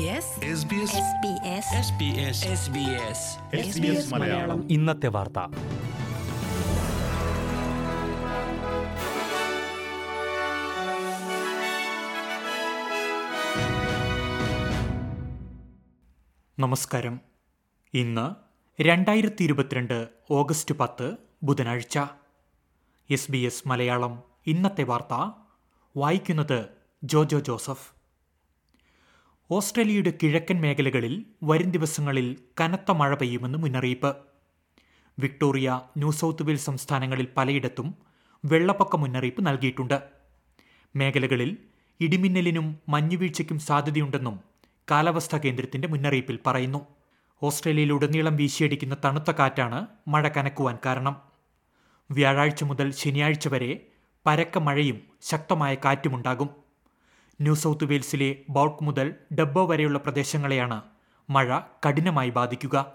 SBS Malayalam. ഇന്നത്തെ വാർത്ത. നമസ്കാരം. ഇന്ന് രണ്ടായിരത്തി ഇരുപത്തിരണ്ട് ഓഗസ്റ്റ് പത്ത് ബുധനാഴ്ച. S B S Malayalam. ഇന്നത്തെ വാർത്ത. വായിക്കുന്നത് ജോജോ ജോസഫ്. ഓസ്ട്രേലിയയുടെ കിഴക്കൻ മേഖലകളിൽ വരും ദിവസങ്ങളിൽ കനത്ത മഴ പെയ്യുമെന്ന് മുന്നറിയിപ്പ്. വിക്ടോറിയ ന്യൂ സൗത്ത് വെയിൽസ് സംസ്ഥാനങ്ങളിൽ പലയിടത്തും വെള്ളപ്പൊക്ക മുന്നറിയിപ്പ് നൽകിയിട്ടുണ്ട്. മേഖലകളിൽ ഇടിമിന്നലിനും മഞ്ഞുവീഴ്ചയ്ക്കും സാധ്യതയുണ്ടെന്നും കാലാവസ്ഥാ കേന്ദ്രത്തിന്റെ മുന്നറിയിപ്പിൽ പറയുന്നു. ഓസ്ട്രേലിയയിലുടനീളം വീശിയടിക്കുന്ന തണുത്ത കാറ്റാണ് മഴ കനക്കുവാൻ കാരണം. വ്യാഴാഴ്ച മുതൽ ശനിയാഴ്ച വരെ പരക്ക മഴയും ശക്തമായ കാറ്റുമുണ്ടാകും. ന്യൂ സൗത്ത് വെയിൽസിലെ ബൗൾക്ക് മുതൽ ഡബ്ബോ വരെയുള്ള പ്രദേശങ്ങളെയാണ് മഴ കഠിനമായി ബാധിക്കുക.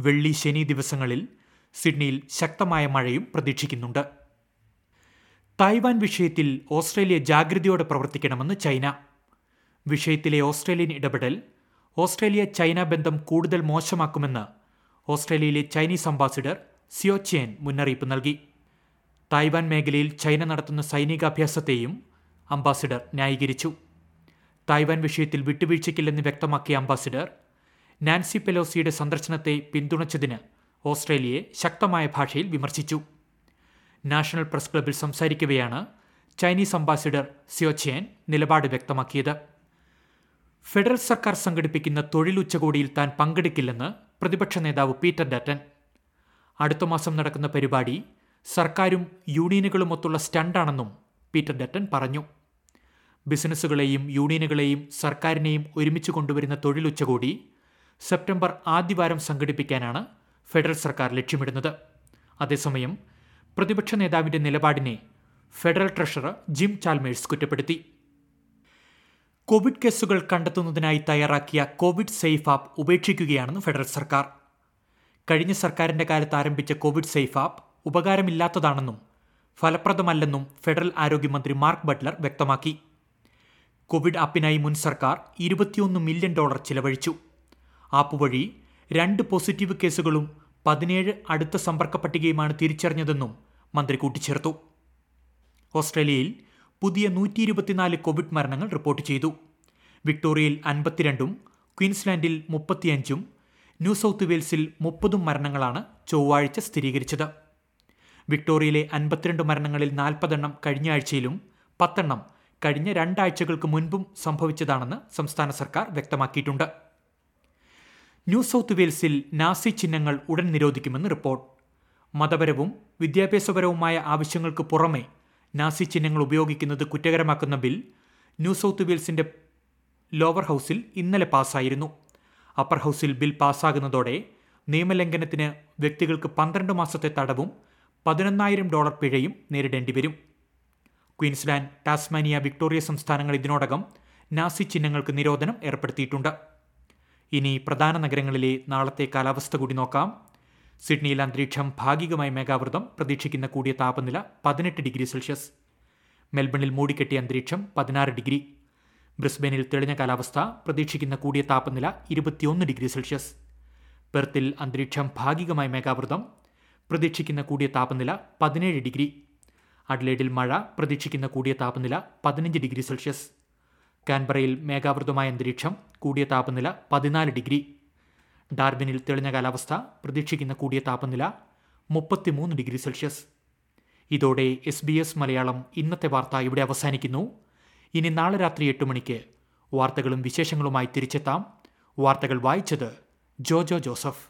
വെള്ളി ശനി ദിവസങ്ങളിൽ സിഡ്നിയിൽ ശക്തമായ മഴയും പ്രതീക്ഷിക്കുന്നുണ്ട്. തായ്വാൻ വിഷയത്തിൽ ഓസ്ട്രേലിയ ജാഗ്രതയോടെ പ്രവർത്തിക്കണമെന്ന് ചൈന. വിഷയത്തിലെ ഓസ്ട്രേലിയൻ ഇടപെടൽ ഓസ്ട്രേലിയ ചൈന ബന്ധം കൂടുതൽ മോശമാക്കുമെന്ന് ഓസ്ട്രേലിയയിലെ ചൈനീസ് അംബാസിഡർ സിയോ ചേൻ മുന്നറിയിപ്പ് നൽകി. തായ്വാൻ മേഖലയിൽ ചൈന നടത്തുന്ന സൈനികാഭ്യാസത്തെയും അംബാസിഡർ ന്യായീകരിച്ചു. തായ്വാൻ വിഷയത്തിൽ വിട്ടുവീഴ്ചയ്ക്കില്ലെന്ന് വ്യക്തമാക്കിയ അംബാസിഡർ നാൻസി പെലോസിയുടെ സന്ദർശനത്തെ പിന്തുണച്ചതിന് ഓസ്ട്രേലിയയെ ശക്തമായ ഭാഷയിൽ വിമർശിച്ചു. നാഷണൽ പ്രസ് ക്ലബിൽ സംസാരിക്കവെയാണ് ചൈനീസ് അംബാസിഡർ സിയോച്ചേൻ നിലപാട് വ്യക്തമാക്കിയത്. ഫെഡറൽ സർക്കാർ സംഘടിപ്പിക്കുന്ന തൊഴിൽ ഉച്ചകോടിയിൽ താൻ പങ്കെടുക്കില്ലെന്ന് പ്രതിപക്ഷ നേതാവ് പീറ്റർ ഡാറ്റൻ. അടുത്ത മാസം നടക്കുന്ന പരിപാടി സർക്കാരും യൂണിയനുകളുമൊത്തുള്ള സ്റ്റണ്ടാണെന്നും പീറ്റർ ഡറ്റൻ പറഞ്ഞു. ബിസിനസ്സുകളെയും യൂണിയനുകളെയും സർക്കാരിനെയും ഒരുമിച്ച് കൊണ്ടുവരുന്ന തൊഴിൽ ഉച്ചകോടി സെപ്റ്റംബർ ആദ്യവാരം സംഘടിപ്പിക്കാനാണ് ഫെഡറൽ സർക്കാർ ലക്ഷ്യമിടുന്നത്. അതേസമയം പ്രതിപക്ഷ നേതാവിന്റെ നിലപാടിനെ ഫെഡറൽ ട്രഷറർ ജിം ചാൽമേഴ്സ് കുറ്റപ്പെടുത്തി. കോവിഡ് കേസുകൾ കണ്ടെത്തുന്നതിനായി തയ്യാറാക്കിയ കോവിഡ് സേഫ് ആപ്പ് ഉപേക്ഷിക്കുകയാണെന്ന് ഫെഡറൽ സർക്കാർ. കഴിഞ്ഞ സർക്കാരിന്റെ കാലത്ത് ആരംഭിച്ച കോവിഡ് സേഫ് ആപ്പ് ഉപകാരമില്ലാത്തതാണെന്നും ഫലപ്രദമല്ലെന്നും ഫെഡറൽ ആരോഗ്യമന്ത്രി മാർക്ക് ബട്ട്ലർ വ്യക്തമാക്കി. കോവിഡ് ആപ്പിനായി മുൻ സർക്കാർ ഇരുപത്തിയൊന്ന് മില്യൺ ഡോളർ ചിലവഴിച്ചു. ആപ്പ് വഴി രണ്ട് പോസിറ്റീവ് കേസുകളും പതിനേഴ് അടുത്ത സമ്പർക്ക പട്ടികയുമാണ് തിരിച്ചറിഞ്ഞതെന്നും മന്ത്രി കൂട്ടിച്ചേർത്തു. ഓസ്ട്രേലിയയിൽ പുതിയ നൂറ്റി ഇരുപത്തിനാല് കോവിഡ് മരണങ്ങൾ റിപ്പോർട്ട് ചെയ്തു. വിക്ടോറിയയിൽ അൻപത്തിരണ്ടും ക്വീൻസ്ലാൻഡിൽ മുപ്പത്തിയഞ്ചും ന്യൂ സൗത്ത് വെയിൽസിൽ മുപ്പതും മരണങ്ങളാണ് ചൊവ്വാഴ്ച സ്ഥിരീകരിച്ചത്. വിക്ടോറിയയിലെ അൻപത്തിരണ്ട് മരണങ്ങളിൽ നാൽപ്പതെണ്ണം കഴിഞ്ഞ ആഴ്ചയിലും പത്തെണ്ണം കഴിഞ്ഞ രണ്ടാഴ്ചകൾക്ക് മുൻപും സംഭവിച്ചതാണെന്ന് സംസ്ഥാന സർക്കാർ വ്യക്തമാക്കിയിട്ടുണ്ട്. ന്യൂ സൗത്ത് വെയിൽസിൽ നാസി ചിഹ്നങ്ങൾ ഉടൻ നിരോധിക്കുമെന്ന് റിപ്പോർട്ട്. മതപരവും വിദ്യാഭ്യാസപരവുമായ ആവശ്യങ്ങൾക്ക് പുറമെ നാസി ചിഹ്നങ്ങൾ ഉപയോഗിക്കുന്നത് കുറ്റകരമാക്കുന്ന ബിൽ ന്യൂ സൗത്ത് വെയിൽസിന്റെ ലോവർ ഹൗസിൽ ഇന്നലെ പാസ്സായിരുന്നു അപ്പർ ഹൗസിൽ ബിൽ പാസ്സാകുന്നതോടെ നിയമലംഘനത്തിന് വ്യക്തികൾക്ക് പന്ത്രണ്ട് മാസത്തെ തടവും പതിനൊന്നായിരം ഡോളർ പിഴയും നേരിടേണ്ടി വരും ക്വീൻസ്ലാൻഡ് ടാസ്മാനിയ വിക്ടോറിയ സംസ്ഥാനങ്ങൾ ഇതിനോടകം നാസി ചിഹ്നങ്ങൾക്ക് നിരോധനം ഏർപ്പെടുത്തിയിട്ടുണ്ട്. ഇനി പ്രധാന നഗരങ്ങളിലെ നാളത്തെ കാലാവസ്ഥ കൂടി നോക്കാം. സിഡ്നിയിൽ അന്തരീക്ഷം ഭാഗികമായി മേഘാവൃതം പ്രതീക്ഷിക്കുന്ന കൂടിയ താപനില പതിനെട്ട് ഡിഗ്രി സെൽഷ്യസ്. മെൽബണിൽ മൂടിക്കെട്ടിയ അന്തരീക്ഷം പതിനാറ് ഡിഗ്രി. ബ്രിസ്ബനിൽ തെളിഞ്ഞ കാലാവസ്ഥ പ്രതീക്ഷിക്കുന്ന കൂടിയ താപനില ഇരുപത്തിയൊന്ന് ഡിഗ്രി സെൽഷ്യസ്. പെർത്തിൽ അന്തരീക്ഷം ഭാഗികമായി മേഘാവൃതം പ്രതീക്ഷിക്കുന്ന കൂടിയ താപനില പതിനേഴ് ഡിഗ്രി. അഡ്ലേഡിൽ മഴ പ്രതീക്ഷിക്കുന്ന കൂടിയ താപനില പതിനഞ്ച് ഡിഗ്രി സെൽഷ്യസ്. കാൻബറയിൽ മേഘാവൃതമായ അന്തരീക്ഷം കൂടിയ താപനില പതിനാല് ഡിഗ്രി. ഡാർബിനിൽ തെളിഞ്ഞ കാലാവസ്ഥ പ്രതീക്ഷിക്കുന്ന കൂടിയ താപനില മുപ്പത്തിമൂന്ന് ഡിഗ്രി സെൽഷ്യസ്. ഇതോടെ എസ് ബി എസ് മലയാളം ഇന്നത്തെ വാർത്ത ഇവിടെ അവസാനിക്കുന്നു. ഇനി നാളെ രാത്രി എട്ട് മണിക്ക് വാർത്തകളും വിശേഷങ്ങളുമായി തിരിച്ചെത്താം. വാർത്തകൾ വായിച്ചത് ജോജോ ജോസഫ്.